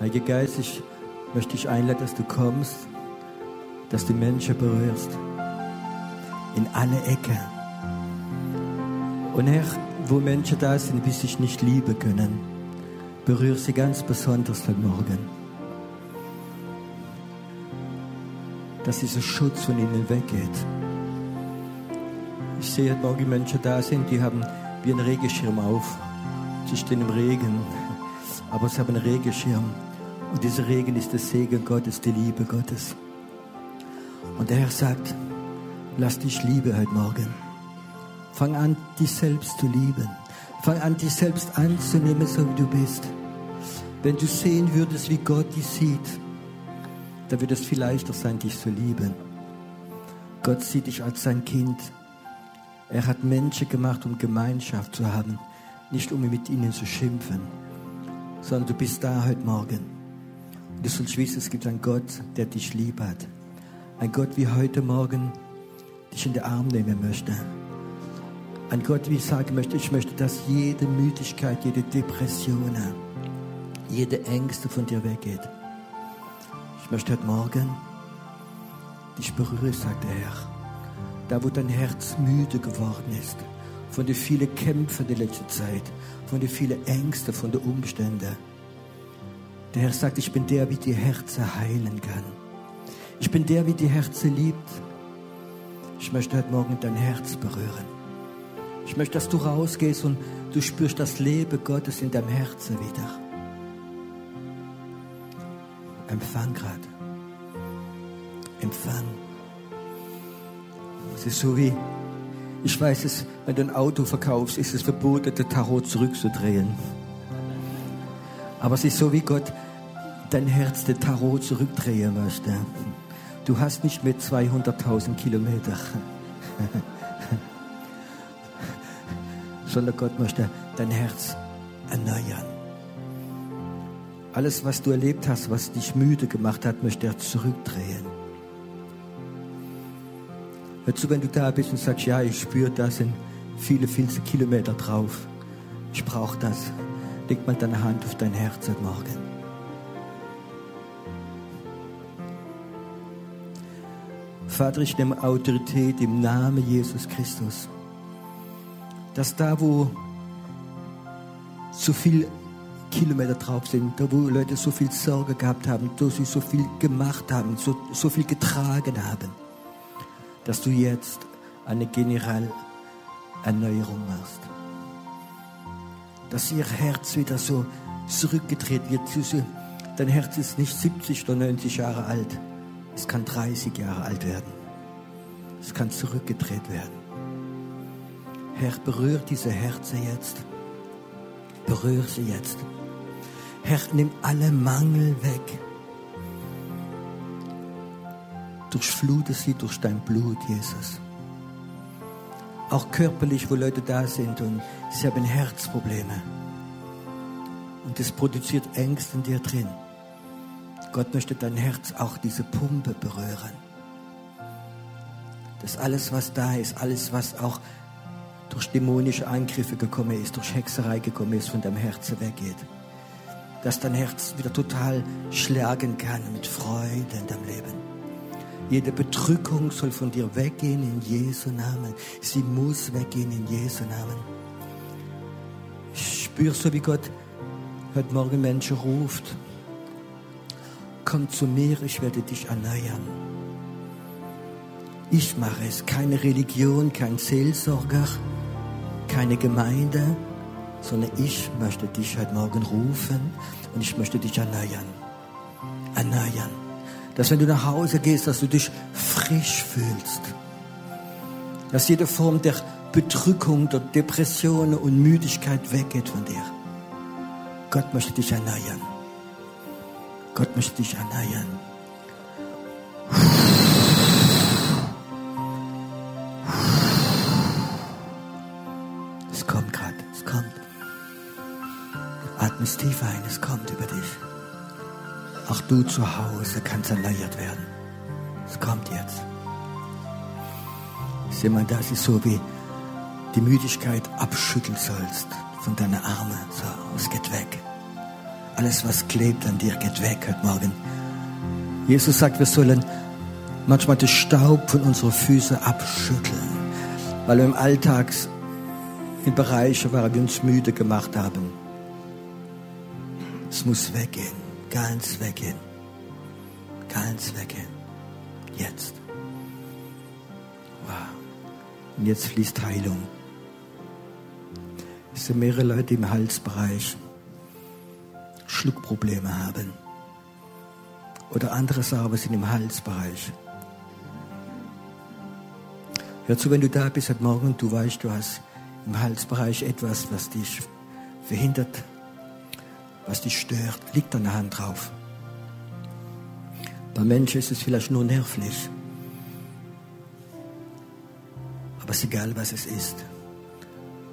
Heiliger Geist, ich möchte dich einladen, dass du kommst, dass du Menschen berührst. In alle Ecken. Und Herr, wo Menschen da sind, die sich nicht lieben können, berühre sie ganz besonders heute Morgen. Dass dieser Schutz von ihnen weggeht. Ich sehe heute Morgen Menschen da sind, die haben wie einen Regenschirm auf. Sie stehen im Regen, aber sie haben einen Regenschirm. Und dieser Regen ist der Segen Gottes, die Liebe Gottes. Und der Herr sagt, lass dich lieben heute Morgen. Fang an, dich selbst zu lieben. Fang an, dich selbst anzunehmen, so wie du bist. Wenn du sehen würdest, wie Gott dich sieht, dann wird es viel leichter sein, dich zu lieben. Gott sieht dich als sein Kind. Er hat Menschen gemacht, um Gemeinschaft zu haben, nicht um mit ihnen zu schimpfen, sondern du bist da heute Morgen. Du sollst wissen, es gibt einen Gott, der dich lieb hat. Ein Gott wie heute Morgen dich in den Arm nehmen möchte. Ein Gott, wie ich sagen möchte, ich möchte, dass jede Müdigkeit, jede Depression, jede Ängste von dir weggeht. Ich möchte heute Morgen dich berühren, sagt der Herr. Da, wo dein Herz müde geworden ist, von den vielen Kämpfen der letzten Zeit, von den vielen Ängsten, von den Umständen. Der Herr sagt, ich bin der, wie die Herzen heilen kann. Ich bin der, wie die Herzen liebt. Ich möchte heute Morgen dein Herz berühren. Ich möchte, dass du rausgehst und du spürst das Leben Gottes in deinem Herzen wieder. Empfang gerade. Empfang. Es ist so wie, ich weiß es, wenn du ein Auto verkaufst, ist es verboten, den Tarot zurückzudrehen. Aber es ist so wie Gott dein Herz, den Tarot zurückdrehen möchte. Du hast nicht mehr 200.000 Kilometer, sondern Gott möchte dein Herz erneuern. Alles, was du erlebt hast, was dich müde gemacht hat, möchte er zurückdrehen. Hör zu, wenn du da bist und sagst, ja, ich spüre, da sind viele, viele Kilometer drauf. Ich brauche das. Leg mal deine Hand auf dein Herz heute Morgen. Vater, ich nehme Autorität im Namen Jesus Christus. Dass da, wo so viel Kilometer drauf sind, da wo Leute so viel Sorge gehabt haben, da sie so viel gemacht haben, so, so viel getragen haben, dass du jetzt eine Generalerneuerung machst. Dass ihr Herz wieder so zurückgedreht wird. Dein Herz ist nicht 70 oder 90 Jahre alt. Es kann 30 Jahre alt werden. Es kann zurückgedreht werden. Herr, berühr diese Herzen jetzt. Berühr sie jetzt. Herr, nimm alle Mangel weg. Durchflute sie durch dein Blut, Jesus. Auch körperlich, wo Leute da sind und sie haben Herzprobleme. Und das produziert Ängste in dir drin. Gott möchte dein Herz auch diese Pumpe berühren. Dass alles, was da ist, alles, was auch durch dämonische Angriffe gekommen ist, durch Hexerei gekommen ist, von deinem Herzen weggeht. Dass dein Herz wieder total schlagen kann mit Freude in deinem Leben. Jede Bedrückung soll von dir weggehen in Jesu Namen. Sie muss weggehen in Jesu Namen. Ich spüre so, wie Gott heute Morgen Menschen ruft komm zu mir, ich werde dich erneuern. Ich mache es, keine Religion, kein Seelsorger, keine Gemeinde, sondern ich möchte dich heute Morgen rufen und ich möchte dich erneuern. Erneuern. Dass wenn du nach Hause gehst, dass du dich frisch fühlst. Dass jede Form der Bedrückung, der Depression und Müdigkeit weggeht von dir. Gott möchte dich erneuern. Gott möchte dich erneuern. Es kommt gerade, es kommt. Atme tief ein, es kommt über dich. Auch du zu Hause kannst erneuert werden. Es kommt jetzt. Sieh mal, das ist so wie die Müdigkeit abschütteln sollst von deinen Armen. So, es geht weg Alles, was klebt an dir, geht weg heute Morgen. Jesus sagt, wir sollen manchmal den Staub von unseren Füßen abschütteln, weil wir im Alltag in Bereichen waren, wir uns müde gemacht haben. Es muss weggehen, ganz weggehen, ganz weggehen. Jetzt. Wow. Und jetzt fließt Heilung. Es sind mehrere Leute im Halsbereich Schluckprobleme haben. Oder andere Sachen sind im Halsbereich. Hör zu, wenn du da bist heute Morgen und du weißt, du hast im Halsbereich etwas, was dich verhindert, was dich stört, liegt der Hand drauf. Bei Menschen ist es vielleicht nur nervlich. Aber es ist egal, was es ist.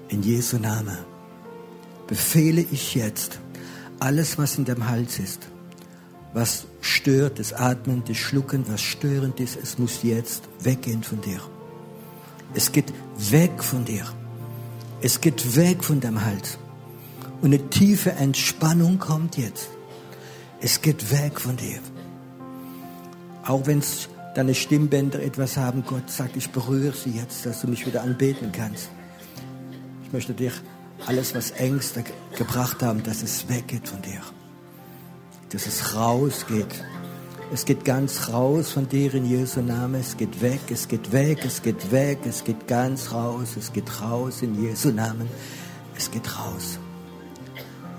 In Jesu Namen befehle ich jetzt, alles, was in dem Hals ist, was stört, das Atmen, das Schlucken, was störend ist, es muss jetzt weggehen von dir. Es geht weg von dir. Es geht weg von deinem Hals. Und eine tiefe Entspannung kommt jetzt. Es geht weg von dir. Auch wenn deine Stimmbänder etwas haben, Gott sagt, ich berühre sie jetzt, dass du mich wieder anbeten kannst. Ich möchte dir alles, was Ängste gebracht haben, dass es weggeht von dir. Dass es rausgeht. Es geht ganz raus von dir in Jesu Namen. Es geht weg, es geht weg, es geht weg, es geht ganz raus, es geht raus in Jesu Namen. Es geht raus.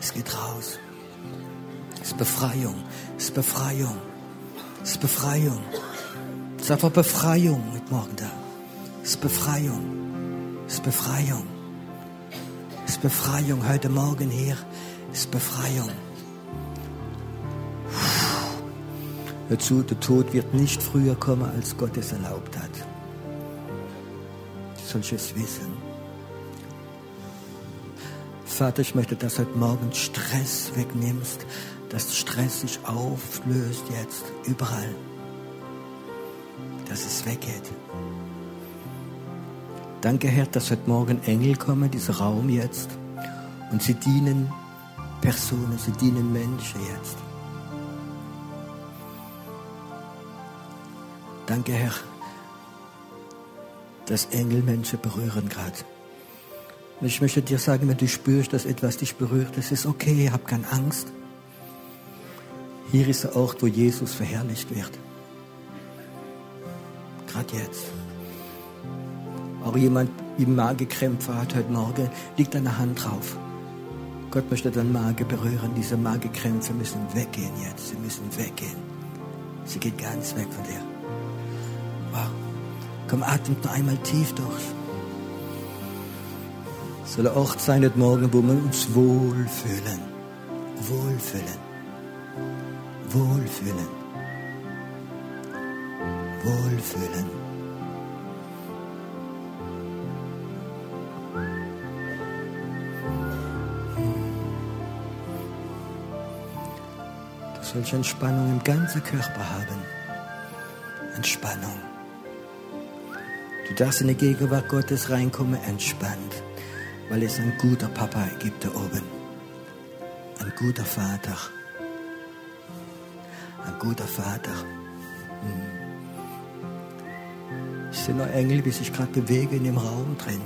Es geht raus. Es ist Befreiung. Es ist Befreiung. Es ist Befreiung. Es ist einfach Befreiung mit Morgen da. Es ist Befreiung. Es ist Befreiung. Es ist Befreiung. Heute Morgen hier ist Befreiung. Hör zu, der Tod wird nicht früher kommen, als Gott es erlaubt hat. Du sollst es wissen. Vater, ich möchte, dass heute Morgen Stress wegnimmst, dass Stress sich auflöst jetzt, überall. Dass es weggeht. Danke, Herr, dass heute Morgen Engel kommen, dieser Raum jetzt. Und sie dienen Personen, sie dienen Menschen jetzt. Danke, Herr, dass Engel Menschen berühren gerade. Und ich möchte dir sagen, wenn du spürst, dass etwas dich berührt, das ist okay, hab keine Angst. Hier ist der Ort, wo Jesus verherrlicht wird. Gerade jetzt. Auch jemand im Magekrämpfe hat heute Morgen, liegt eine Hand drauf. Gott möchte deine Mage berühren. Diese Magekrämpfe müssen weggehen jetzt. Sie müssen weggehen. Sie geht ganz weg von dir. Wow. Komm, atmet noch einmal tief durch. Soll ein Ort sein heute Morgen, wo wir uns wohlfühlen. Wohlfühlen. Wohlfühlen. Wohlfühlen. Du sollst Entspannung im ganzen Körper haben. Entspannung. Du darfst in die Gegenwart Gottes reinkommen, entspannt, weil es ein guter Papa gibt da oben. Ein guter Vater. Ein guter Vater. Hm. Ich sehe nur Engel, wie sich gerade bewegen in dem Raum drin.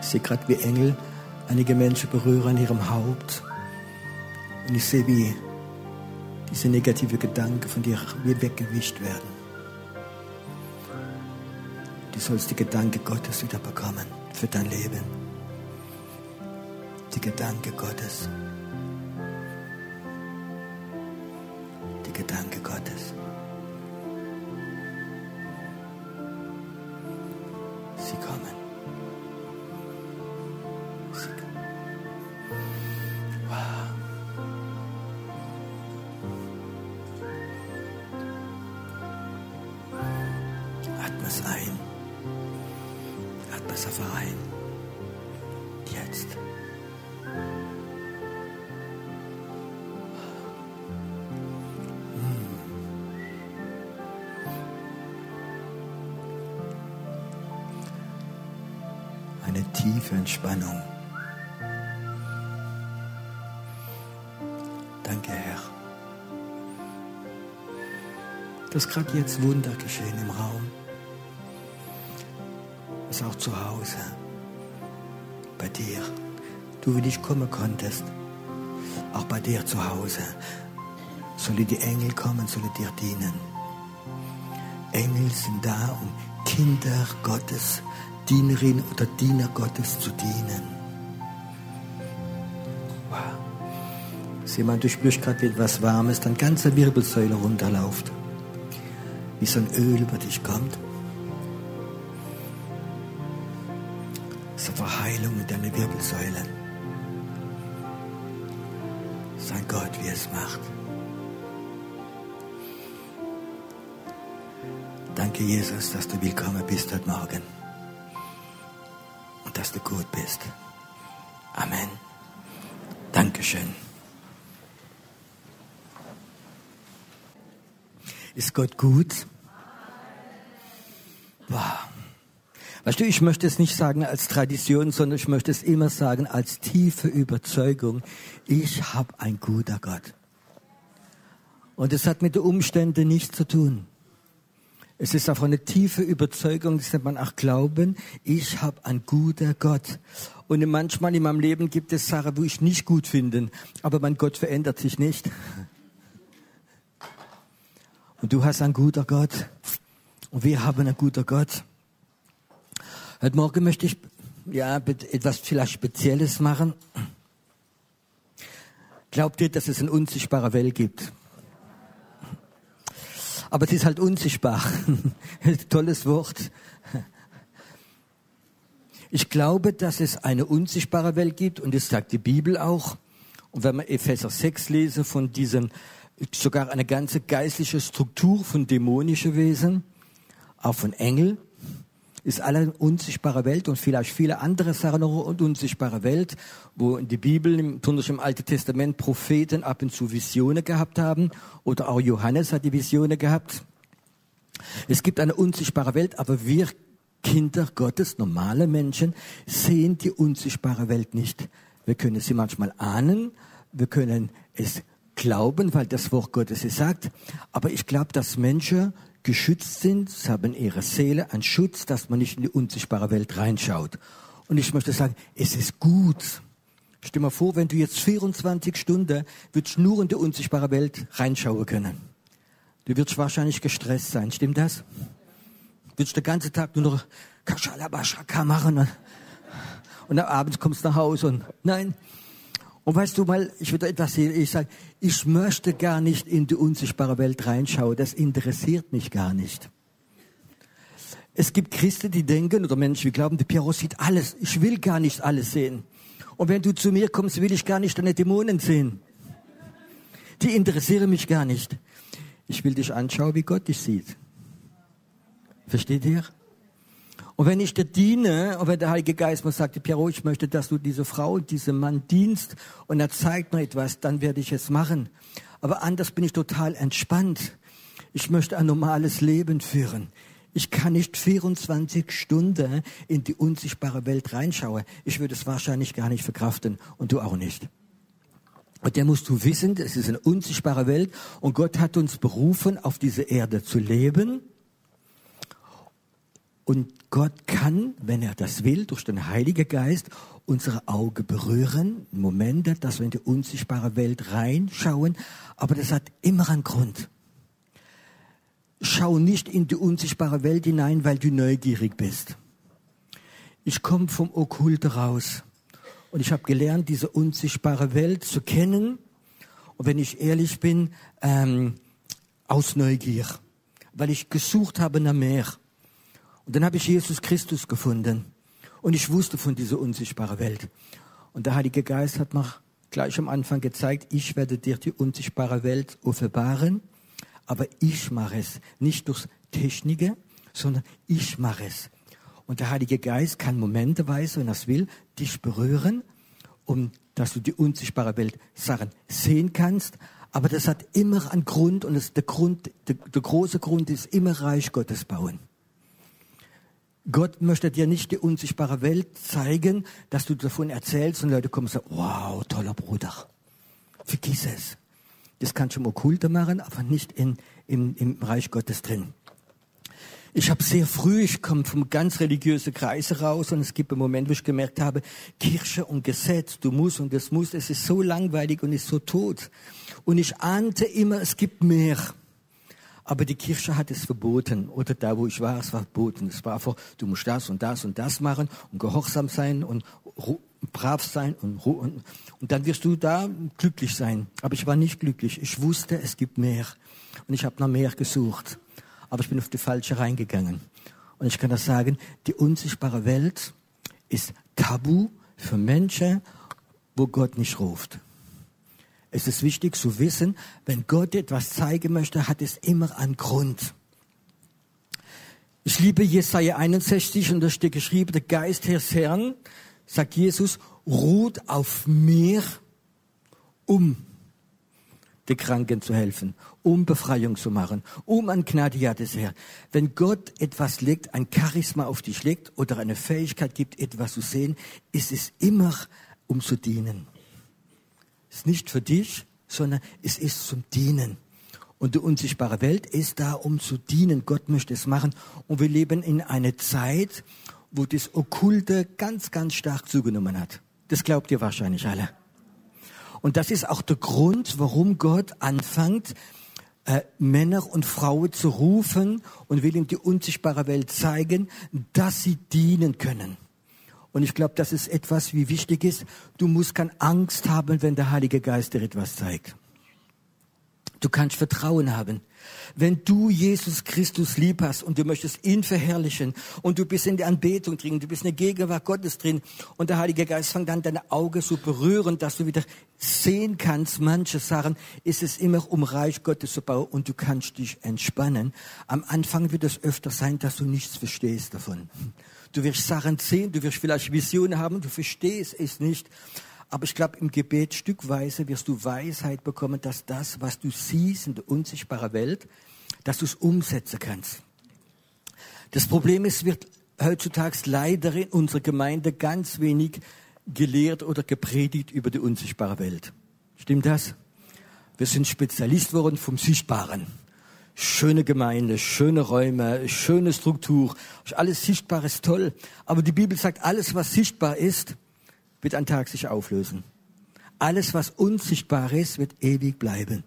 Ich sehe gerade, wie Engel einige Menschen berühren an ihrem Haupt. Und ich sehe, wie diese negative Gedanken von dir weggewischt werden. Du sollst die Gedanken Gottes wieder bekommen für dein Leben. Die Gedanken Gottes. eine tiefe Entspannung. Danke, Herr, dass gerade jetzt Wunder geschehen im Raum, dass auch zu Hause, bei dir, du wie dich kommen konntest, auch bei dir zu Hause, sollen die Engel kommen, sollen dir dienen. Engel sind da, um Kinder Gottes Dienerin oder Diener Gottes zu dienen. Wow. Sieh mal, du spürst gerade etwas Warmes, dann ganze Wirbelsäule runterläuft. Wie so ein Öl über dich kommt. So Verheilung in deine Wirbelsäule. Sein Gott, wie es macht. Danke, Jesus, dass du willkommen bist heute Morgen. Du gut bist. Amen. Dankeschön. Ist Gott gut? Wow. Weißt du, ich möchte es nicht sagen als Tradition, sondern ich möchte es immer sagen als tiefe Überzeugung. Ich habe ein guter Gott. Und es hat mit den Umständen nichts zu tun. Es ist einfach eine tiefe Überzeugung, das nennt man auch Glauben. Ich habe einen guten Gott. Und manchmal in meinem Leben gibt es Sachen, wo ich nicht gut finde, aber mein Gott verändert sich nicht. Und du hast einen guten Gott. Und wir haben einen guten Gott. Heute Morgen möchte ich ja etwas vielleicht Spezielles machen. Glaubt ihr, dass es eine unsichtbare Welt gibt? Aber es ist halt unsichtbar. Tolles Wort. Ich glaube, dass es eine unsichtbare Welt gibt und das sagt die Bibel auch. Und wenn man Epheser 6 lese von diesem, sogar eine ganze geistliche Struktur von dämonischen Wesen, auch von Engeln, ist alle unsichtbare Welt und vielleicht viele andere Sachen noch und unsichtbare Welt, wo in die Bibel, besonders im Alten Testament, Propheten ab und zu Visionen gehabt haben oder auch Johannes hat die Visionen gehabt. Es gibt eine unsichtbare Welt, aber wir Kinder Gottes, normale Menschen, sehen die unsichtbare Welt nicht. Wir können sie manchmal ahnen, wir können es glauben, weil das Wort Gottes es sagt, aber ich glaube, dass Menschen geschützt sind, sie haben ihre Seele an Schutz, dass man nicht in die unsichtbare Welt reinschaut. Und ich möchte sagen, es ist gut. Stell dir mal vor, wenn du jetzt 24 Stunden würdest nur in die unsichtbare Welt reinschauen können. Du würdest wahrscheinlich gestresst sein, stimmt das? Du würdest den ganzen Tag nur noch Kaschalabashaka machen und, und abends kommst du nach Hause und nein, und weißt du mal, ich würde etwas sehen, ich sage, ich möchte gar nicht in die unsichtbare Welt reinschauen, das interessiert mich gar nicht. Es gibt Christen, die denken, oder Menschen, die glauben, der Piero sieht alles, ich will gar nicht alles sehen. Und wenn du zu mir kommst, will ich gar nicht deine Dämonen sehen. Die interessieren mich gar nicht. Ich will dich anschauen, wie Gott dich sieht. Versteht ihr? Und wenn ich dir diene, und wenn der Heilige Geist mir sagt, Piero, ich möchte, dass du diese Frau, diesem Mann dienst, und er zeigt mir etwas, dann werde ich es machen. Aber anders bin ich total entspannt. Ich möchte ein normales Leben führen. Ich kann nicht 24 Stunden in die unsichtbare Welt reinschauen. Ich würde es wahrscheinlich gar nicht verkraften und du auch nicht. Und der musst du wissen, es ist eine unsichtbare Welt und Gott hat uns berufen, auf dieser Erde zu leben und Gott kann, wenn er das will, durch den Heiligen Geist unsere Augen berühren, Momente, dass wir in die unsichtbare Welt reinschauen. Aber das hat immer einen Grund. Schau nicht in die unsichtbare Welt hinein, weil du neugierig bist. Ich komme vom Okkulte raus und ich habe gelernt, diese unsichtbare Welt zu kennen. Und wenn ich ehrlich bin, ähm, aus Neugier, weil ich gesucht habe nach mehr. Und dann habe ich Jesus Christus gefunden. Und ich wusste von dieser unsichtbaren Welt. Und der Heilige Geist hat mir gleich am Anfang gezeigt, ich werde dir die unsichtbare Welt offenbaren. Aber ich mache es. Nicht durch Techniken, sondern ich mache es. Und der Heilige Geist kann momenteweise, wenn er es will, dich berühren, um dass du die unsichtbare Welt Sachen sehen kannst. Aber das hat immer einen Grund und das, der Grund, der, der große Grund ist immer Reich Gottes bauen. Gott möchte dir nicht die unsichtbare Welt zeigen, dass du davon erzählst und Leute kommen und sagen, wow, toller Bruder. Vergiss es. Das kannst du im Okkulte machen, aber nicht in, im, im Reich Gottes drin. Ich habe sehr früh, ich komme vom ganz religiösen Kreis raus und es gibt einen Moment, wo ich gemerkt habe, Kirche und Gesetz, du musst und das musst, es ist so langweilig und ist so tot. Und ich ahnte immer, es gibt mehr. Aber die Kirche hat es verboten. Oder da, wo ich war, es war verboten. Es war einfach, du musst das und das und das machen und gehorsam sein und brav sein und, und, und dann wirst du da glücklich sein. Aber ich war nicht glücklich. Ich wusste, es gibt mehr. Und ich habe nach mehr gesucht. Aber ich bin auf die falsche reingegangen. Und ich kann das sagen, die unsichtbare Welt ist tabu für Menschen, wo Gott nicht ruft. Es ist wichtig zu wissen, wenn Gott etwas zeigen möchte, hat es immer einen Grund. Ich liebe Jesaja 61 und da steht geschrieben, der Geist des Herrn, sagt Jesus, ruht auf mir, um den Kranken zu helfen, um Befreiung zu machen, um ein Gnade des Herrn. Wenn Gott etwas legt, ein Charisma auf dich legt oder eine Fähigkeit gibt, etwas zu sehen, ist es immer, um zu dienen ist nicht für dich, sondern es ist zum Dienen. Und die unsichtbare Welt ist da, um zu dienen. Gott möchte es machen. Und wir leben in einer Zeit, wo das Okkulte ganz, ganz stark zugenommen hat. Das glaubt ihr wahrscheinlich alle. Und das ist auch der Grund, warum Gott anfängt, äh, Männer und Frauen zu rufen und will ihm die unsichtbare Welt zeigen, dass sie dienen können. Und ich glaube, das ist etwas, wie wichtig ist. Du musst keine Angst haben, wenn der Heilige Geist dir etwas zeigt. Du kannst Vertrauen haben. Wenn du Jesus Christus lieb hast und du möchtest ihn verherrlichen und du bist in der Anbetung drin, du bist in der Gegenwart Gottes drin und der Heilige Geist fängt an, deine Augen zu berühren, dass du wieder sehen kannst, manche Sachen, ist es immer um Reich Gottes zu bauen und du kannst dich entspannen. Am Anfang wird es öfter sein, dass du nichts verstehst davon. Du wirst Sachen sehen, du wirst vielleicht Visionen haben, du verstehst es nicht. Aber ich glaube, im Gebet stückweise wirst du Weisheit bekommen, dass das, was du siehst in der unsichtbaren Welt, dass du es umsetzen kannst. Das Problem ist, wird heutzutage leider in unserer Gemeinde ganz wenig gelehrt oder gepredigt über die unsichtbare Welt. Stimmt das? Wir sind Spezialist worden vom Sichtbaren schöne Gemeinde, schöne Räume, schöne Struktur, alles sichtbar ist toll. Aber die Bibel sagt, alles, was sichtbar ist, wird ein Tag sich auflösen. Alles, was unsichtbar ist, wird ewig bleiben.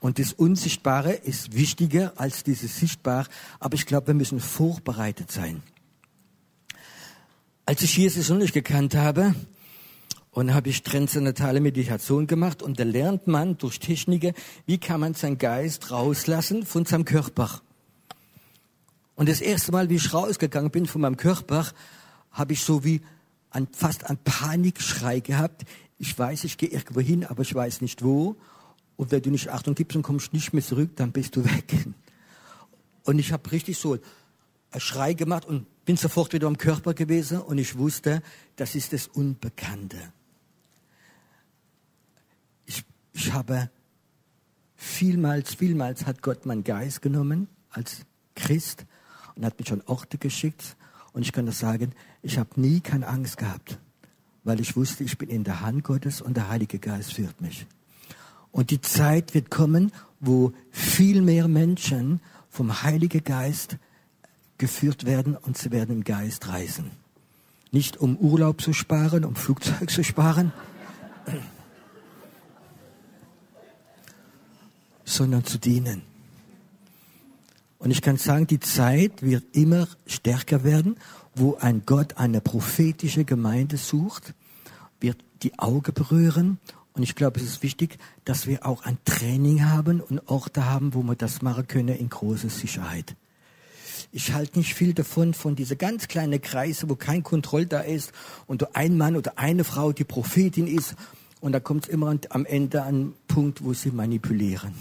Und das Unsichtbare ist wichtiger als dieses Sichtbar, aber ich glaube, wir müssen vorbereitet sein. Als ich Jesus noch nicht gekannt habe, und habe ich transzendentale Meditation gemacht und da lernt man durch Techniken, wie kann man seinen Geist rauslassen von seinem Körper. Und das erste Mal, wie ich rausgegangen bin von meinem Körper, habe ich so wie ein, fast ein Panikschrei gehabt. Ich weiß, ich gehe irgendwo hin, aber ich weiß nicht wo. Und wenn du nicht Achtung gibst und kommst nicht mehr zurück, dann bist du weg. Und ich habe richtig so einen Schrei gemacht und bin sofort wieder am Körper gewesen und ich wusste, das ist das Unbekannte. Ich habe vielmals, vielmals hat Gott meinen Geist genommen als Christ und hat mich an Orte geschickt. Und ich kann das sagen, ich habe nie keine Angst gehabt, weil ich wusste, ich bin in der Hand Gottes und der Heilige Geist führt mich. Und die Zeit wird kommen, wo viel mehr Menschen vom Heiligen Geist geführt werden und sie werden im Geist reisen. Nicht um Urlaub zu sparen, um Flugzeug zu sparen, sondern zu dienen. Und ich kann sagen, die Zeit wird immer stärker werden, wo ein Gott eine prophetische Gemeinde sucht, wird die Augen berühren. Und ich glaube, es ist wichtig, dass wir auch ein Training haben und Orte haben, wo wir das machen können in großer Sicherheit. Ich halte nicht viel davon, von dieser ganz kleinen Kreise, wo kein Kontroll da ist und ein Mann oder eine Frau die Prophetin ist und da kommt es immer am Ende an einen Punkt, wo sie manipulieren.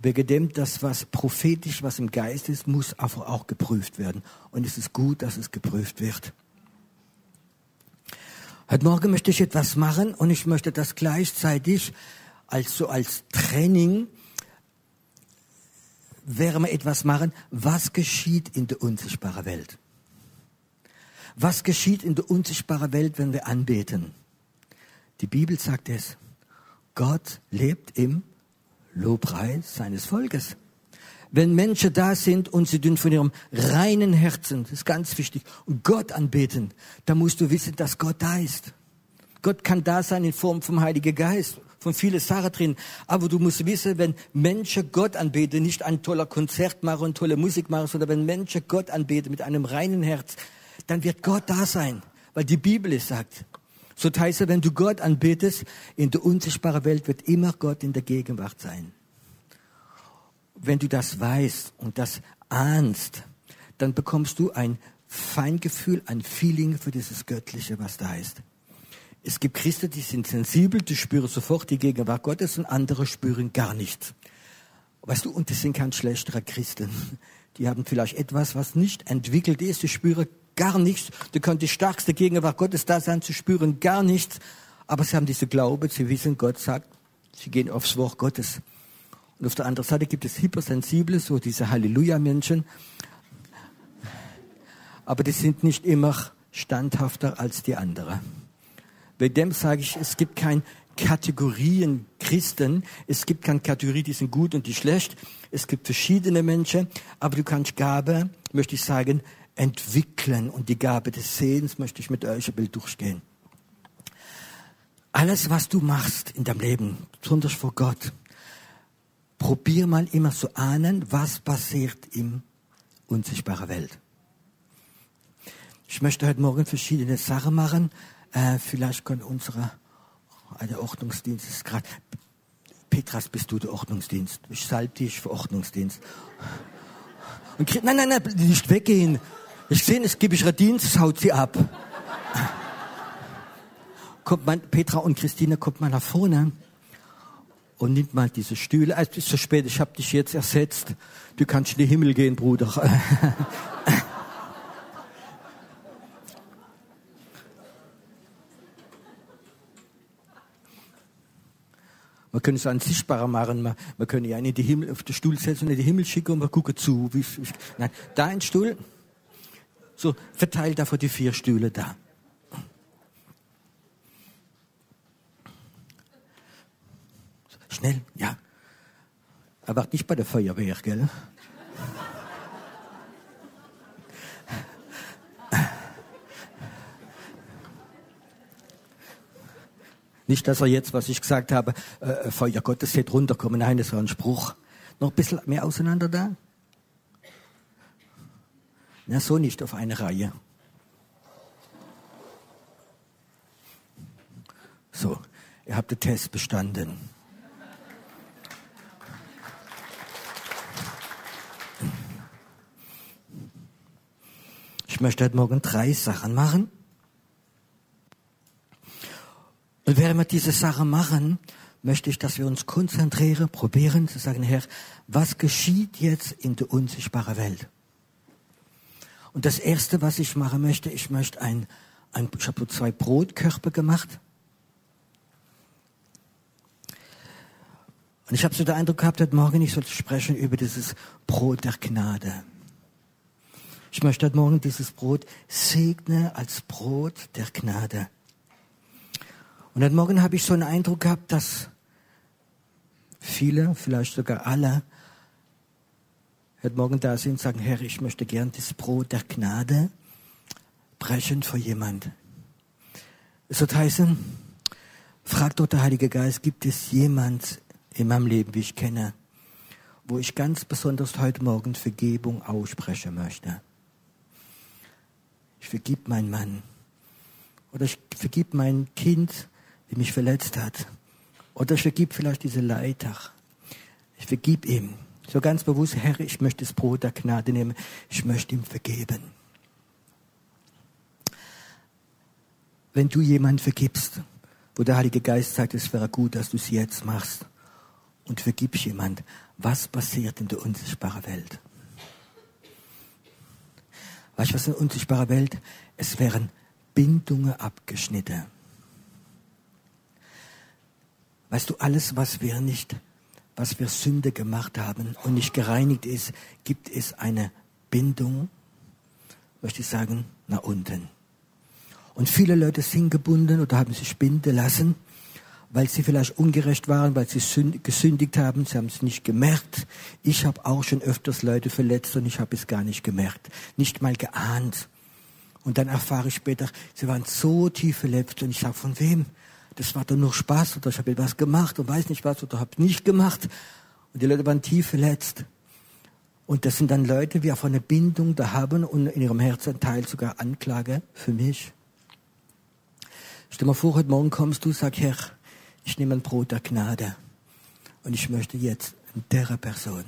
Wegen dem, das, was prophetisch, was im Geist ist, muss einfach auch geprüft werden. Und es ist gut, dass es geprüft wird. Heute Morgen möchte ich etwas machen und ich möchte das gleichzeitig als so als Training werden wir etwas machen, was geschieht in der unsichtbaren Welt. Was geschieht in der unsichtbaren Welt, wenn wir anbeten? Die Bibel sagt es. Gott lebt im Lobpreis seines Volkes. Wenn Menschen da sind und sie von ihrem reinen Herzen, das ist ganz wichtig, und Gott anbeten, dann musst du wissen, dass Gott da ist. Gott kann da sein in Form vom Heiligen Geist, von vielen Sachen drin. Aber du musst wissen, wenn Menschen Gott anbeten, nicht ein toller Konzert machen und tolle Musik machen, sondern wenn Menschen Gott anbeten mit einem reinen Herz, dann wird Gott da sein, weil die Bibel es sagt. So heißt es, wenn du Gott anbetest, in der unsichtbaren Welt wird immer Gott in der Gegenwart sein. Wenn du das weißt und das ahnst, dann bekommst du ein Feingefühl, ein Feeling für dieses Göttliche, was da ist. Es gibt Christen, die sind sensibel, die spüren sofort die Gegenwart Gottes und andere spüren gar nichts. Weißt du, und das sind kein schlechterer Christen. Die haben vielleicht etwas, was nicht entwickelt ist, die spüren gar nichts. Die können die stärkste Gegenwart Gottes da sein, sie spüren gar nichts. Aber sie haben diese Glaube, sie wissen, Gott sagt, sie gehen aufs Wort Gottes. Und auf der anderen Seite gibt es hypersensible, so diese Halleluja-Menschen. Aber die sind nicht immer standhafter als die anderen. Bei dem sage ich, es gibt kein Kategorien Christen. Es gibt keine Kategorie, die sind gut und die schlecht. Es gibt verschiedene Menschen, aber du kannst Gabe, möchte ich sagen, entwickeln. Und die Gabe des Sehens möchte ich mit euch ein Bild durchgehen. Alles, was du machst in deinem Leben, besonders vor Gott, probier mal immer zu ahnen, was passiert im unsichtbaren Welt. Ich möchte heute Morgen verschiedene Sachen machen, äh, vielleicht können unsere, der Ordnungsdienst ist gerade, Petras, bist du der Ordnungsdienst? Ich salb dich für Ordnungsdienst. Und, nein, nein, nein, nicht weggehen. Ich sehe, es gebe ich Dienst, haut sie ab. Kommt man, Petra und Christine, kommt mal nach vorne und nimmt mal diese Stühle. Es ist zu spät, ich habe dich jetzt ersetzt. Du kannst in den Himmel gehen, Bruder. Man könnte es an sichtbarer machen. Man, man könnte ja in die Himmel, auf den Stuhl setzen und in den Himmel schicken und wir gucken zu. Wie, wie, nein, da ein Stuhl. So, verteilt davor die vier Stühle da. Schnell, ja. Aber nicht bei der Feuerwehr, gell? Nicht, dass er jetzt, was ich gesagt habe, äh, Feuer Gottes hätte runterkommen. Nein, das war ein Spruch. Noch ein bisschen mehr auseinander da? Na, so nicht auf eine Reihe. So, ihr habt den Test bestanden. Ich möchte heute Morgen drei Sachen machen. Und während wir diese Sache machen, möchte ich, dass wir uns konzentrieren, probieren zu sagen, Herr, was geschieht jetzt in der unsichtbaren Welt? Und das erste, was ich machen möchte, ich möchte ein, ein ich habe so zwei Brotkörper gemacht. Und ich habe so den Eindruck gehabt, heute Morgen ich sollte sprechen über dieses Brot der Gnade. Ich möchte heute Morgen dieses Brot segnen als Brot der Gnade. Und heute Morgen habe ich so einen Eindruck gehabt, dass viele, vielleicht sogar alle, heute Morgen da sind und sagen, Herr, ich möchte gern das Brot der Gnade brechen für jemand. Es wird heißen, fragt doch der Heilige Geist, gibt es jemand in meinem Leben, wie ich kenne, wo ich ganz besonders heute Morgen Vergebung aussprechen möchte. Ich vergib meinen Mann. Oder ich vergib mein Kind, die mich verletzt hat. Oder ich vergib vielleicht diese Leiter. Ich vergib ihm. So ganz bewusst, Herr, ich möchte das Brot der Gnade nehmen. Ich möchte ihm vergeben. Wenn du jemand vergibst, wo der Heilige Geist sagt, es wäre gut, dass du es jetzt machst und vergibst jemand, was passiert in der unsichtbaren Welt? Weißt du, was in der unsichtbaren Welt? Es wären Bindungen abgeschnitten. Weißt du, alles, was wir nicht, was wir Sünde gemacht haben und nicht gereinigt ist, gibt es eine Bindung, möchte ich sagen, nach unten. Und viele Leute sind gebunden oder haben sich binden lassen, weil sie vielleicht ungerecht waren, weil sie gesündigt haben. Sie haben es nicht gemerkt. Ich habe auch schon öfters Leute verletzt und ich habe es gar nicht gemerkt, nicht mal geahnt. Und dann erfahre ich später, sie waren so tief verletzt und ich sage, von wem? Das war doch nur Spaß oder ich habe etwas gemacht und weiß nicht was oder habe nicht gemacht. Und die Leute waren tief verletzt. Und das sind dann Leute, die auch eine Bindung da haben und in ihrem Herzen teilt sogar Anklage für mich. Stell dir mal vor, heute Morgen kommst du, sag Herr, ich nehme ein Brot der Gnade und ich möchte jetzt der Person,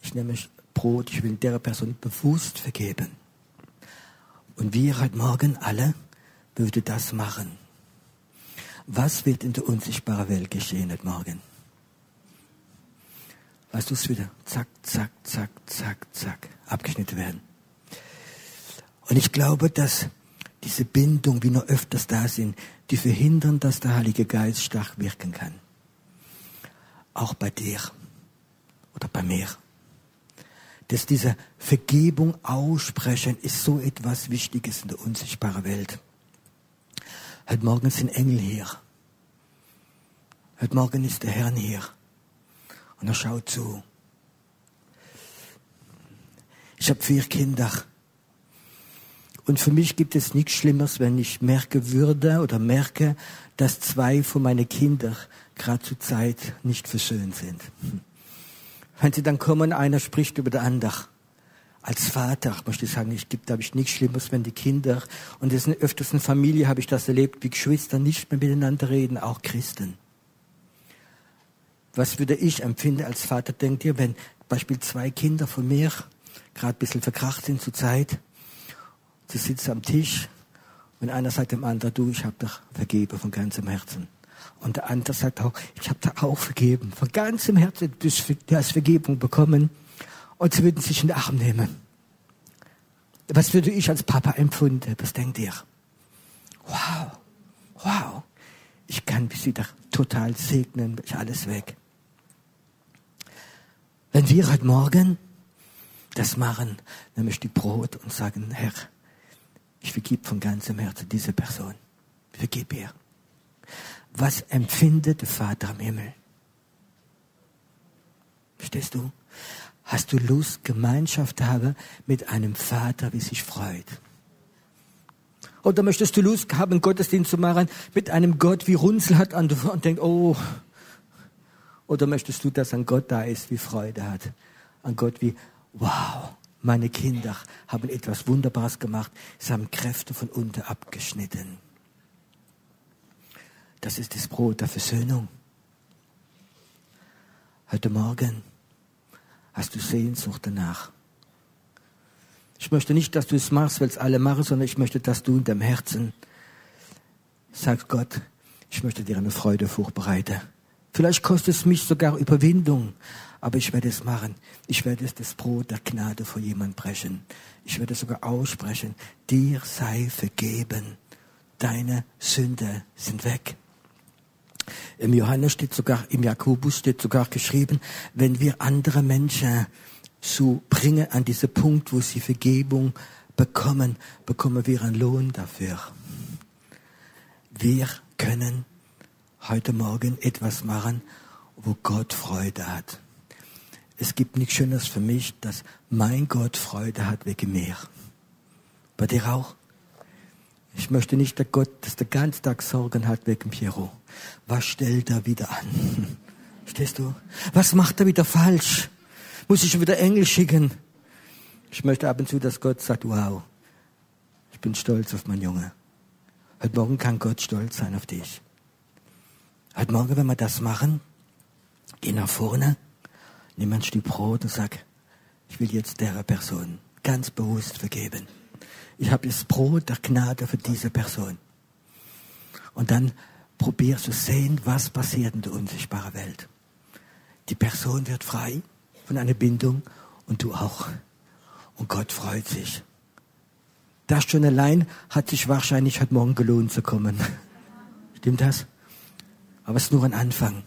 ich nehme Brot, ich will der Person bewusst vergeben. Und wir heute Morgen alle würden das machen. Was wird in der unsichtbaren Welt geschehen heute Morgen? Weißt du es wieder? Zack, zack, zack, zack, zack, abgeschnitten werden. Und ich glaube, dass diese Bindung, wie noch öfters da sind, die verhindern, dass der Heilige Geist stark wirken kann. Auch bei dir oder bei mir. Dass diese Vergebung aussprechen ist so etwas Wichtiges in der unsichtbaren Welt. Heute Morgen sind Engel hier. Heute Morgen ist der Herr hier. Und er schaut zu. Ich habe vier Kinder. Und für mich gibt es nichts Schlimmeres, wenn ich merke würde oder merke, dass zwei von meinen Kindern gerade zur Zeit nicht versöhnt sind. Wenn sie dann kommen, einer spricht über den anderen. Als Vater möchte ich sagen, ich gibt, da habe ich nichts Schlimmeres, wenn die Kinder, und das ist öfters in Familie, habe ich das erlebt, wie Geschwister nicht mehr miteinander reden, auch Christen. Was würde ich empfinden als Vater, denkt ihr, wenn Beispiel zwei Kinder von mir gerade ein bisschen verkracht sind zur Zeit, sie sitzen am Tisch und einer sagt dem anderen, du, ich habe dich vergeben von ganzem Herzen. Und der andere sagt auch, ich habe dir auch vergeben, von ganzem Herzen, du hast Vergebung bekommen. Und sie würden sich in den Arm nehmen. Was würde ich als Papa empfunden? Was denkt ihr? Wow, wow, ich kann bis wieder total segnen, ich alles weg. Wenn wir heute Morgen das machen, nämlich die Brot und sagen, Herr, ich vergib von ganzem Herzen diese Person. Vergib ihr. Was empfindet der Vater im Himmel? Verstehst du? Hast du Lust, Gemeinschaft zu haben mit einem Vater, wie sich freut? Oder möchtest du Lust haben, Gottesdienst zu machen mit einem Gott, wie Runzel hat und denkt, oh, oder möchtest du, dass ein Gott da ist, wie Freude hat? Ein Gott wie, wow, meine Kinder haben etwas Wunderbares gemacht. Sie haben Kräfte von unten abgeschnitten. Das ist das Brot der Versöhnung. Heute Morgen hast du Sehnsucht danach. Ich möchte nicht, dass du es machst, weil es alle machen, sondern ich möchte, dass du in deinem Herzen sagst, Gott, ich möchte dir eine Freude vorbereiten. Vielleicht kostet es mich sogar Überwindung, aber ich werde es machen. Ich werde es das Brot der Gnade vor jemand brechen. Ich werde sogar aussprechen, dir sei vergeben. Deine Sünde sind weg. Im Johannes steht sogar, im Jakobus steht sogar geschrieben, wenn wir andere Menschen zu bringen an diesen Punkt, wo sie Vergebung bekommen, bekommen wir einen Lohn dafür. Wir können heute Morgen etwas machen, wo Gott Freude hat. Es gibt nichts Schöneres für mich, dass mein Gott Freude hat wegen mir. Bei dir auch? Ich möchte nicht, dass Gott, dass der ganze Tag Sorgen hat wegen Piero. Was stellt er wieder an? Stehst du? Was macht er wieder falsch? Muss ich wieder Engel schicken? Ich möchte ab und zu, dass Gott sagt, wow, ich bin stolz auf meinen Junge. Heute Morgen kann Gott stolz sein auf dich. Heute Morgen, wenn wir das machen, geh nach vorne, nimm ein Stück Brot und sag, ich will jetzt der Person ganz bewusst vergeben. Ich habe das Brot der Gnade für diese Person. Und dann probierst du sehen, was passiert in der unsichtbaren Welt. Die Person wird frei von einer Bindung und du auch. Und Gott freut sich. Das schon allein hat sich wahrscheinlich heute Morgen gelohnt zu kommen. Stimmt das? Aber es ist nur ein Anfang.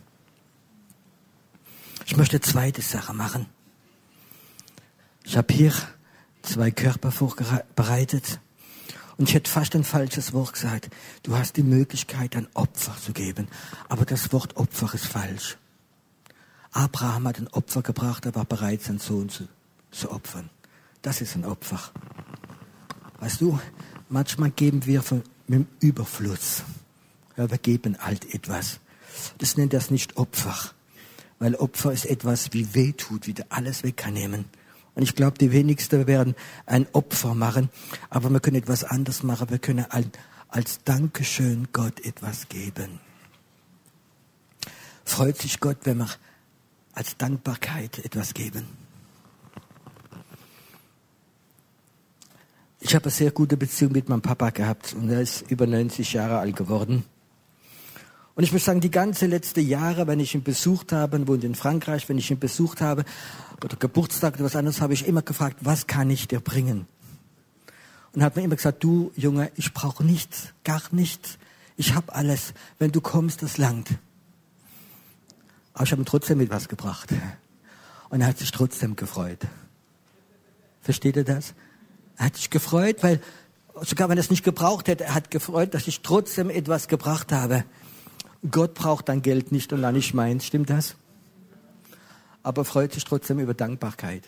Ich möchte eine zweite Sache machen. Ich habe hier zwei Körper vorbereitet Und ich hätte fast ein falsches Wort gesagt. Du hast die Möglichkeit, ein Opfer zu geben. Aber das Wort Opfer ist falsch. Abraham hat ein Opfer gebracht, er war bereit, seinen Sohn zu, zu opfern. Das ist ein Opfer. Weißt du, manchmal geben wir von, mit dem Überfluss. Ja, wir geben halt etwas. Das nennt das nicht Opfer. Weil Opfer ist etwas, wie weh tut, wie du alles weg kann nehmen. Und ich glaube, die wenigsten werden ein Opfer machen, aber wir können etwas anderes machen. Wir können als Dankeschön Gott etwas geben. Freut sich Gott, wenn wir als Dankbarkeit etwas geben? Ich habe eine sehr gute Beziehung mit meinem Papa gehabt und er ist über 90 Jahre alt geworden. Und ich muss sagen, die ganze letzte Jahre, wenn ich ihn besucht habe, wohnt in Frankreich, wenn ich ihn besucht habe, oder Geburtstag oder was anderes, habe ich immer gefragt, was kann ich dir bringen? Und hat mir immer gesagt, du Junge, ich brauche nichts, gar nichts. Ich habe alles. Wenn du kommst, das langt. Aber ich habe ihm trotzdem mit was gebracht. Und er hat sich trotzdem gefreut. Versteht ihr das? Er hat sich gefreut, weil sogar wenn er es nicht gebraucht hätte, er hat gefreut, dass ich trotzdem etwas gebracht habe. Gott braucht dein Geld nicht und dann nicht meins, stimmt das? Aber freut sich trotzdem über Dankbarkeit.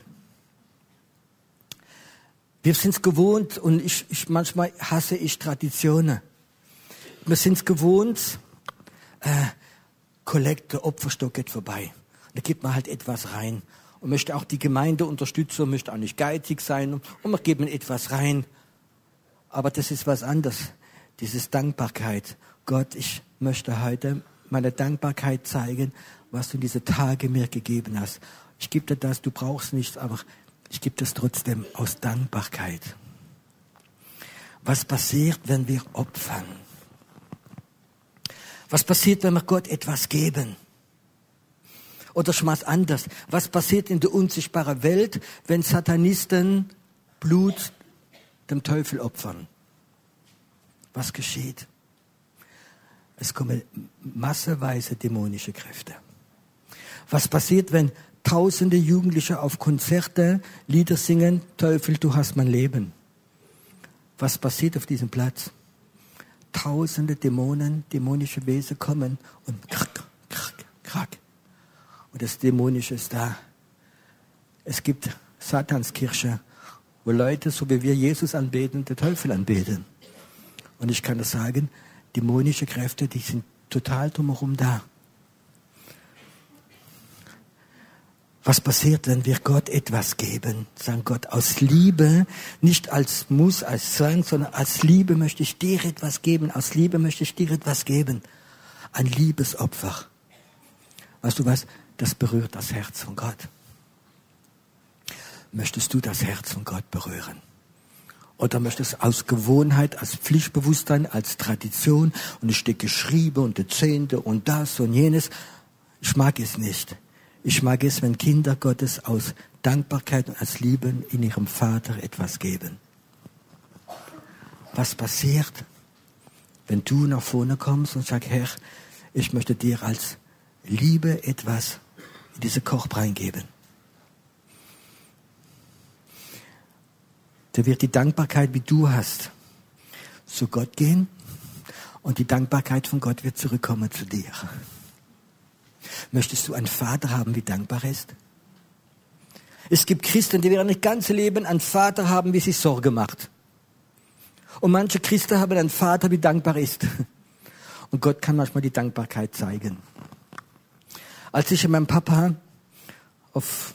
Wir sind es gewohnt und ich, ich, manchmal hasse ich Traditionen. Wir sind es gewohnt, äh, Kollekte, Opferstock geht vorbei. Da gibt man halt etwas rein und möchte auch die Gemeinde unterstützen, möchte auch nicht geizig sein und wir geben etwas rein. Aber das ist was anderes. Dieses Dankbarkeit. Gott, ich möchte heute meine Dankbarkeit zeigen, was du in diese Tage mir gegeben hast. Ich gebe dir das, du brauchst nichts, aber ich gebe das trotzdem aus Dankbarkeit. Was passiert, wenn wir opfern? Was passiert, wenn wir Gott etwas geben? Oder schon mal anders. Was passiert in der unsichtbaren Welt, wenn Satanisten Blut dem Teufel opfern? Was geschieht? Es kommen masseweise dämonische Kräfte. Was passiert, wenn tausende Jugendliche auf Konzerte Lieder singen, Teufel, du hast mein Leben? Was passiert auf diesem Platz? Tausende Dämonen, dämonische Wesen kommen und krack, krack, krack. Und das Dämonische ist da. Es gibt Satanskirche, wo Leute, so wie wir Jesus anbeten, den Teufel anbeten. Und ich kann das sagen, dämonische Kräfte, die sind total drumherum da. Was passiert, wenn wir Gott etwas geben? Sagen Gott aus Liebe, nicht als Muss, als Zwang, sondern als Liebe möchte ich dir etwas geben. Aus Liebe möchte ich dir etwas geben. Ein Liebesopfer. Weißt du was? Das berührt das Herz von Gott. Möchtest du das Herz von Gott berühren? Oder möchtest du aus Gewohnheit, als Pflichtbewusstsein, als Tradition und es steht geschrieben und der Zehnte und das und jenes. Ich mag es nicht. Ich mag es, wenn Kinder Gottes aus Dankbarkeit und als Liebe in ihrem Vater etwas geben. Was passiert, wenn du nach vorne kommst und sagst, Herr, ich möchte dir als Liebe etwas in diese Koch reingeben? Da wird die Dankbarkeit, wie du hast, zu Gott gehen und die Dankbarkeit von Gott wird zurückkommen zu dir. Möchtest du einen Vater haben, wie dankbar ist? Es gibt Christen, die werden das ganze Leben einen Vater haben, wie sich Sorge macht. Und manche Christen haben einen Vater, wie dankbar ist. Und Gott kann manchmal die Dankbarkeit zeigen. Als ich meinem Papa auf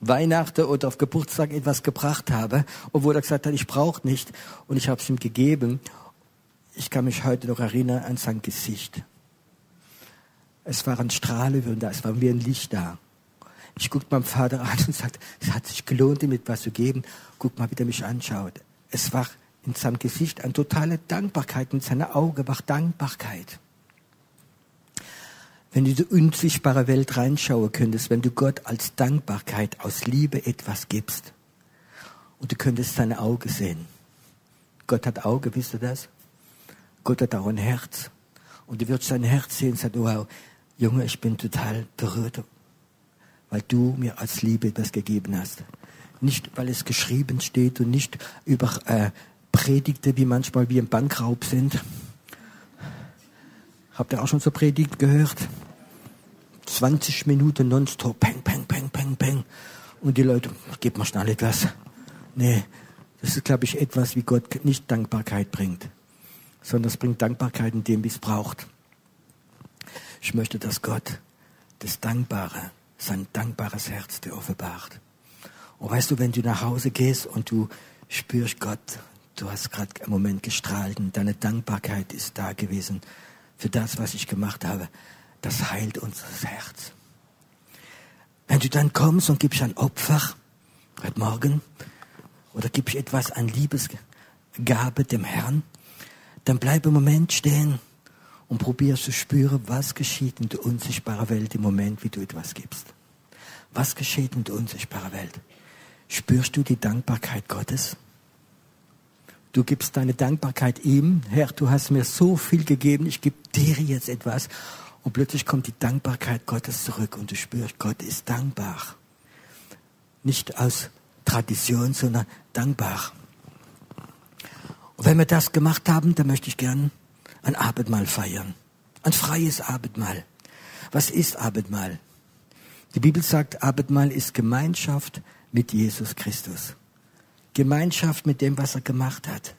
Weihnachten oder auf Geburtstag etwas gebracht habe, obwohl er gesagt hat, ich brauche nicht und ich habe es ihm gegeben. Ich kann mich heute noch erinnern an sein Gesicht. Es war ein Strahle da, es war wie ein Licht da. Ich guckte meinem Vater an und sagte, es hat sich gelohnt, ihm etwas zu geben. Guck mal, wie er mich anschaut. Es war in seinem Gesicht eine totale Dankbarkeit, in seinen Augen war Dankbarkeit wenn du in die unsichtbare Welt reinschauen könntest, wenn du Gott als Dankbarkeit, aus Liebe etwas gibst und du könntest seine Augen sehen. Gott hat Augen, wisst ihr das? Gott hat auch ein Herz. Und du wirst sein Herz sehen und sagen, wow, Junge, ich bin total berührt, weil du mir als Liebe etwas gegeben hast. Nicht, weil es geschrieben steht und nicht über äh, Predigte, wie manchmal wie im Bankraub sind. Habt ihr auch schon so Predigt gehört? 20 Minuten nonstop, peng, peng, peng, peng, peng. Und die Leute, gib mal schnell etwas. Nee, das ist, glaube ich, etwas, wie Gott nicht Dankbarkeit bringt, sondern es bringt Dankbarkeit in dem, wie es braucht. Ich möchte, dass Gott das Dankbare, sein dankbares Herz dir offenbart. Und weißt du, wenn du nach Hause gehst und du spürst Gott, du hast gerade einen Moment gestrahlt und deine Dankbarkeit ist da gewesen für das, was ich gemacht habe, das heilt unser Herz. Wenn du dann kommst und gibst ein Opfer, heute Morgen, oder gibst etwas an Liebesgabe dem Herrn, dann bleib im Moment stehen und probier zu spüren, was geschieht in der unsichtbaren Welt im Moment, wie du etwas gibst. Was geschieht in der unsichtbaren Welt? Spürst du die Dankbarkeit Gottes? Du gibst deine Dankbarkeit ihm. Herr, du hast mir so viel gegeben, ich gebe dir jetzt etwas. Und plötzlich kommt die Dankbarkeit Gottes zurück und du spürst, Gott ist dankbar. Nicht aus Tradition, sondern dankbar. Und wenn wir das gemacht haben, dann möchte ich gern ein Abendmahl feiern. Ein freies Abendmahl. Was ist Abendmahl? Die Bibel sagt, Abendmahl ist Gemeinschaft mit Jesus Christus. Gemeinschaft mit dem, was er gemacht hat.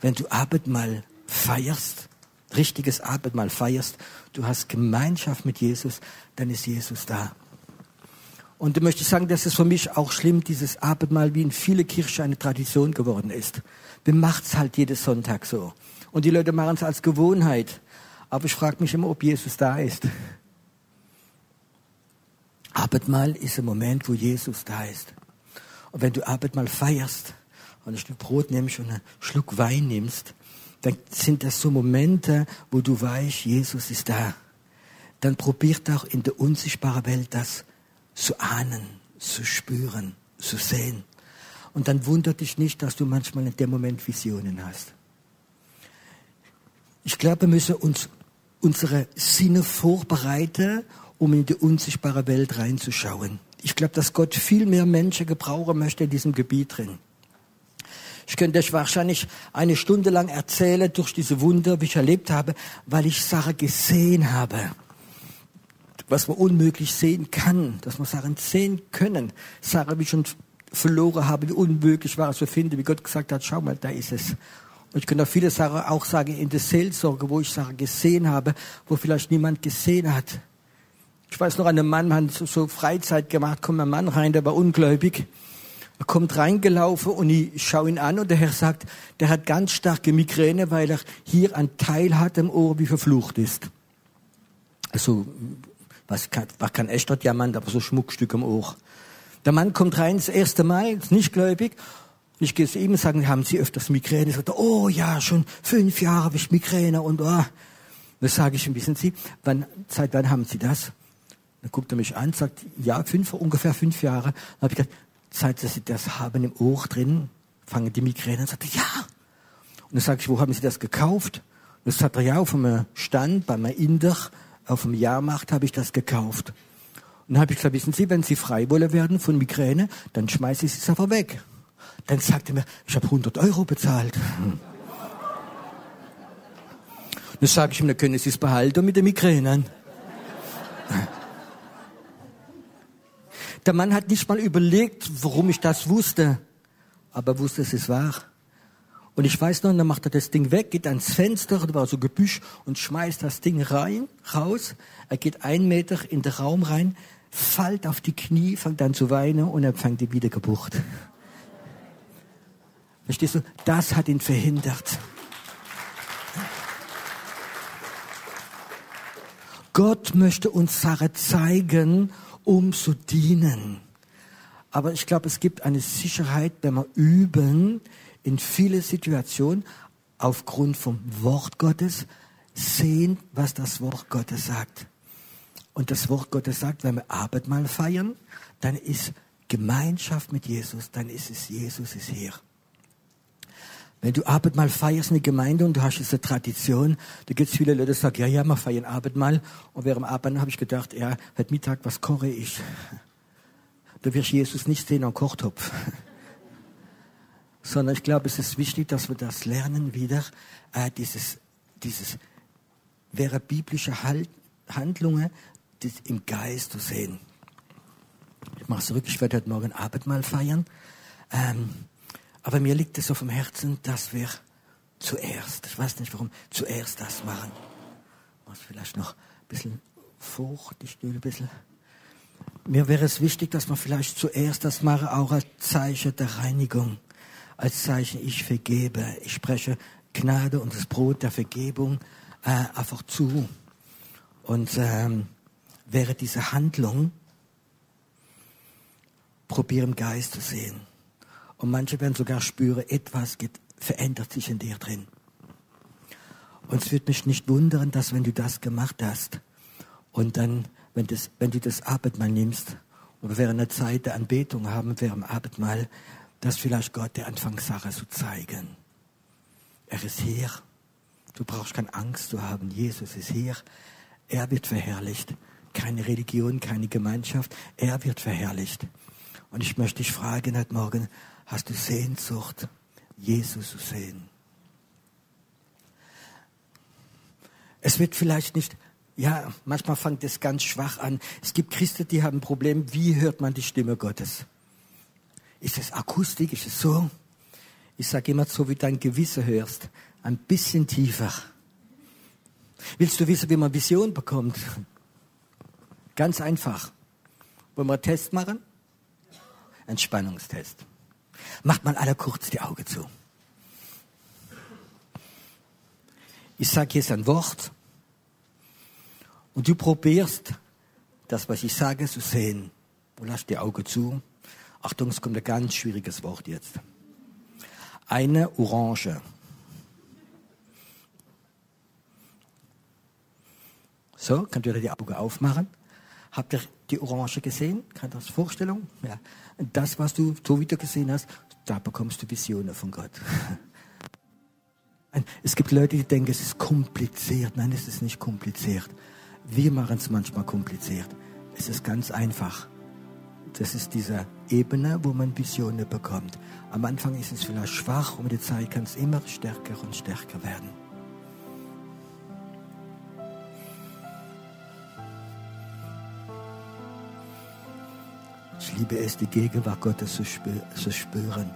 Wenn du Abendmahl feierst, richtiges Abendmahl feierst, du hast Gemeinschaft mit Jesus, dann ist Jesus da. Und da möchte ich sagen, dass es für mich auch schlimm, dieses Abendmahl wie in viele Kirchen eine Tradition geworden ist. Wir machen es halt jedes Sonntag so. Und die Leute machen es als Gewohnheit. Aber ich frage mich immer, ob Jesus da ist. Abendmahl ist ein Moment, wo Jesus da ist. Und wenn du Abendmahl feierst und ein Stück Brot nimmst und einen Schluck Wein nimmst, dann sind das so Momente, wo du weißt, Jesus ist da. Dann probiert auch in der unsichtbaren Welt das zu ahnen, zu spüren, zu sehen. Und dann wundert dich nicht, dass du manchmal in dem Moment Visionen hast. Ich glaube, wir müssen uns unsere Sinne vorbereiten, um in die unsichtbare Welt reinzuschauen. Ich glaube, dass Gott viel mehr Menschen gebrauchen möchte in diesem Gebiet drin. Ich könnte euch wahrscheinlich eine Stunde lang erzählen durch diese Wunder, wie ich erlebt habe, weil ich Sachen gesehen habe. Was man unmöglich sehen kann, dass man Sachen sehen können. Sachen, wie ich schon verloren habe, wie unmöglich war es zu finden, wie Gott gesagt hat, schau mal, da ist es. Und ich könnte auch viele Sachen auch sagen in der Seelsorge, wo ich Sachen gesehen habe, wo vielleicht niemand gesehen hat. Ich weiß noch, ein Mann hat so Freizeit gemacht, kommt ein Mann rein, der war ungläubig. Er kommt reingelaufen und ich schaue ihn an und der Herr sagt, der hat ganz starke Migräne, weil er hier ein Teil hat im Ohr, wie verflucht ist. Also, was war kein echter Diamant, aber so Schmuckstück im Ohr. Der Mann kommt rein das erste Mal, ist nicht gläubig. Ich gehe zu ihm und sage, haben Sie öfters Migräne? Er oh ja, schon fünf Jahre habe ich Migräne und oh. Das sage ich ihm, wissen Sie, wann, seit wann haben Sie das? Dann guckt er mich an, sagt, ja, fünf, ungefähr fünf Jahre. Dann habe ich gesagt, seit Sie das haben im Ohr drin, fangen die Migräne an. Sagt er, ja. Und dann sage ich, wo haben Sie das gekauft? Und das sagt er, ja, auf einem Stand bei meinem Inder, auf dem Jahrmarkt habe ich das gekauft. Und dann habe ich gesagt, wissen Sie, wenn Sie Freiwolle werden von Migräne, dann schmeiße ich es einfach weg. Dann sagt er mir, ich habe 100 Euro bezahlt. Dann sage ich ihm, dann können Sie es behalten mit den Migränen. Der Mann hat nicht mal überlegt, warum ich das wusste, aber wusste, es ist wahr. Und ich weiß noch, dann macht er das Ding weg, geht ans Fenster, da war so Gebüsch, und schmeißt das Ding rein, raus. Er geht einen Meter in den Raum rein, fällt auf die Knie, fängt an zu weinen und empfängt die Wiedergeburt. Verstehst du? Das hat ihn verhindert. Gott möchte uns Sache zeigen um zu dienen. Aber ich glaube, es gibt eine Sicherheit, wenn wir üben, in viele Situationen aufgrund vom Wort Gottes sehen, was das Wort Gottes sagt. Und das Wort Gottes sagt, wenn wir Abendmahl feiern, dann ist Gemeinschaft mit Jesus, dann ist es Jesus ist hier. Wenn du Abendmahl feierst in der Gemeinde und du hast diese Tradition, da gibt es viele Leute, die sagen, ja, ja, wir feiern Abendmahl. Und während Abendmahl habe ich gedacht, ja, heute Mittag, was koche ich? Du wirst Jesus nicht sehen am Kochtopf. sondern ich glaube, es ist wichtig, dass wir das lernen wieder, äh, dieses, dieses wäre biblische halt, Handlungen das im Geist zu sehen. Ich mache es zurück, ich werde heute Morgen Abendmahl feiern. Ähm, aber mir liegt es auf dem Herzen, dass wir zuerst, ich weiß nicht warum, zuerst das machen. Muss vielleicht noch ein bisschen hoch, die Stühle ein bisschen. Mir wäre es wichtig, dass man vielleicht zuerst das machen, auch als Zeichen der Reinigung. Als Zeichen, ich vergebe. Ich spreche Gnade und das Brot der Vergebung äh, einfach zu. Und ähm, wäre diese Handlung, probieren Geist zu sehen. Und manche werden sogar spüren, etwas geht, verändert sich in dir drin. Und es wird mich nicht wundern, dass wenn du das gemacht hast und dann, wenn, das, wenn du das Abendmahl nimmst oder während einer Zeit der Anbetung haben, während dem Abendmahl, dass vielleicht Gott der Anfangssache zu zeigen. Er ist hier. Du brauchst keine Angst zu haben. Jesus ist hier. Er wird verherrlicht. Keine Religion, keine Gemeinschaft. Er wird verherrlicht. Und ich möchte dich fragen heute Morgen, hast du Sehnsucht, Jesus zu sehen? Es wird vielleicht nicht, ja, manchmal fängt es ganz schwach an. Es gibt Christen, die haben ein Problem, wie hört man die Stimme Gottes? Ist es akustisch? Ist es so? Ich sage immer so, wie dein Gewissen hörst. Ein bisschen tiefer. Willst du wissen, wie man Vision bekommt? Ganz einfach. Wollen wir einen Test machen? Entspannungstest. Macht mal alle kurz die Augen zu. Ich sage jetzt ein Wort und du probierst das, was ich sage, zu sehen. Du lass die Augen zu. Achtung, es kommt ein ganz schwieriges Wort jetzt. Eine Orange. So, könnt ihr die Augen aufmachen? Habt ihr die Orange gesehen? Kann das Vorstellung? Ja. Das, was du so wieder gesehen hast, da bekommst du Visionen von Gott. Es gibt Leute, die denken, es ist kompliziert. Nein, es ist nicht kompliziert. Wir machen es manchmal kompliziert. Es ist ganz einfach. Das ist diese Ebene, wo man Visionen bekommt. Am Anfang ist es vielleicht schwach und mit der Zeit kann es immer stärker und stärker werden. Ich liebe es, die Gegenwart Gottes zu, spüren.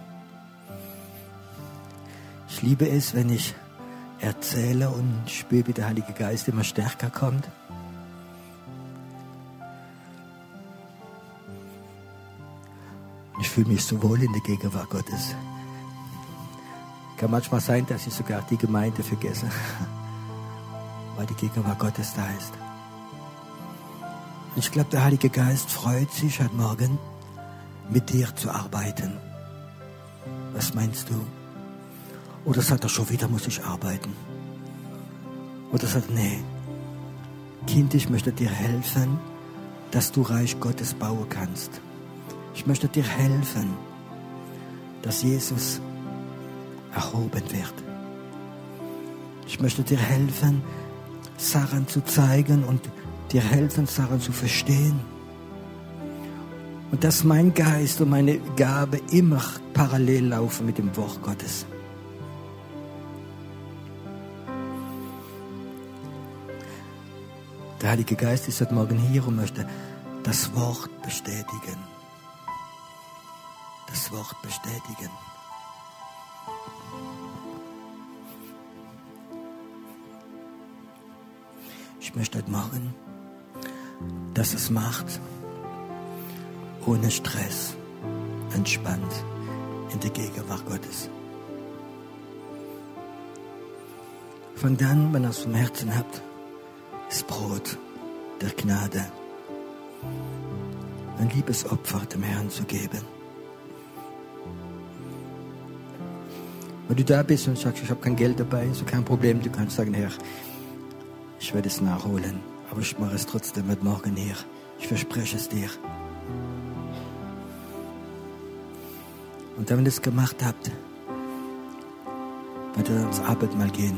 Ich liebe es, wenn ich erzähle und spüre, wie der Heilige Geist immer stärker kommt. Ich fühle mich so wohl in der Gegenwart Gottes. Kann manchmal sein, dass ich sogar die Gemeinde vergesse, weil die Gegenwart Gottes da ist. Ich glaube, der Heilige Geist freut sich heute Morgen, mit dir zu arbeiten. Was meinst du? Oder sagt er schon wieder, muss ich arbeiten? Oder sagt nee, Kind, ich möchte dir helfen, dass du Reich Gottes bauen kannst. Ich möchte dir helfen, dass Jesus erhoben wird. Ich möchte dir helfen, Sachen zu zeigen und dir helfen, Sachen zu verstehen. Und dass mein Geist und meine Gabe immer parallel laufen mit dem Wort Gottes. Der Heilige Geist ist heute Morgen hier und möchte das Wort bestätigen. Das Wort bestätigen. Ich möchte heute Morgen dass es macht, ohne Stress, entspannt in der Gegenwart Gottes. Von dann, wenn ihr es vom Herzen habt, ist Brot der Gnade, ein Liebesopfer dem Herrn zu geben. Wenn du da bist und sagst, ich habe kein Geld dabei, so kein Problem, du kannst sagen, Herr, ich werde es nachholen. Aber ich mache es trotzdem mit morgen hier. Ich verspreche es dir. Und wenn ihr das gemacht habt, werdet ihr ins Abendmahl gehen.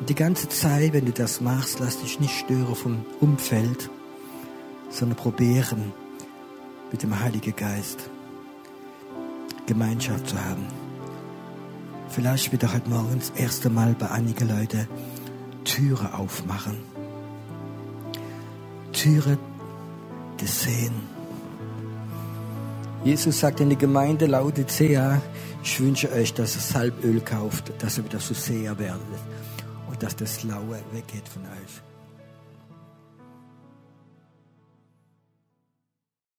Und die ganze Zeit, wenn du das machst, lass dich nicht stören vom Umfeld, sondern probieren mit dem Heiligen Geist. Gemeinschaft zu haben. Vielleicht wird heute Morgen das erste Mal bei einigen Leuten Türe aufmachen. Türe des Sehen. Jesus sagt in die Gemeinde Laodicea, ich wünsche euch, dass ihr Salböl kauft, dass ihr wieder so sehr werdet und dass das Laue weggeht von euch.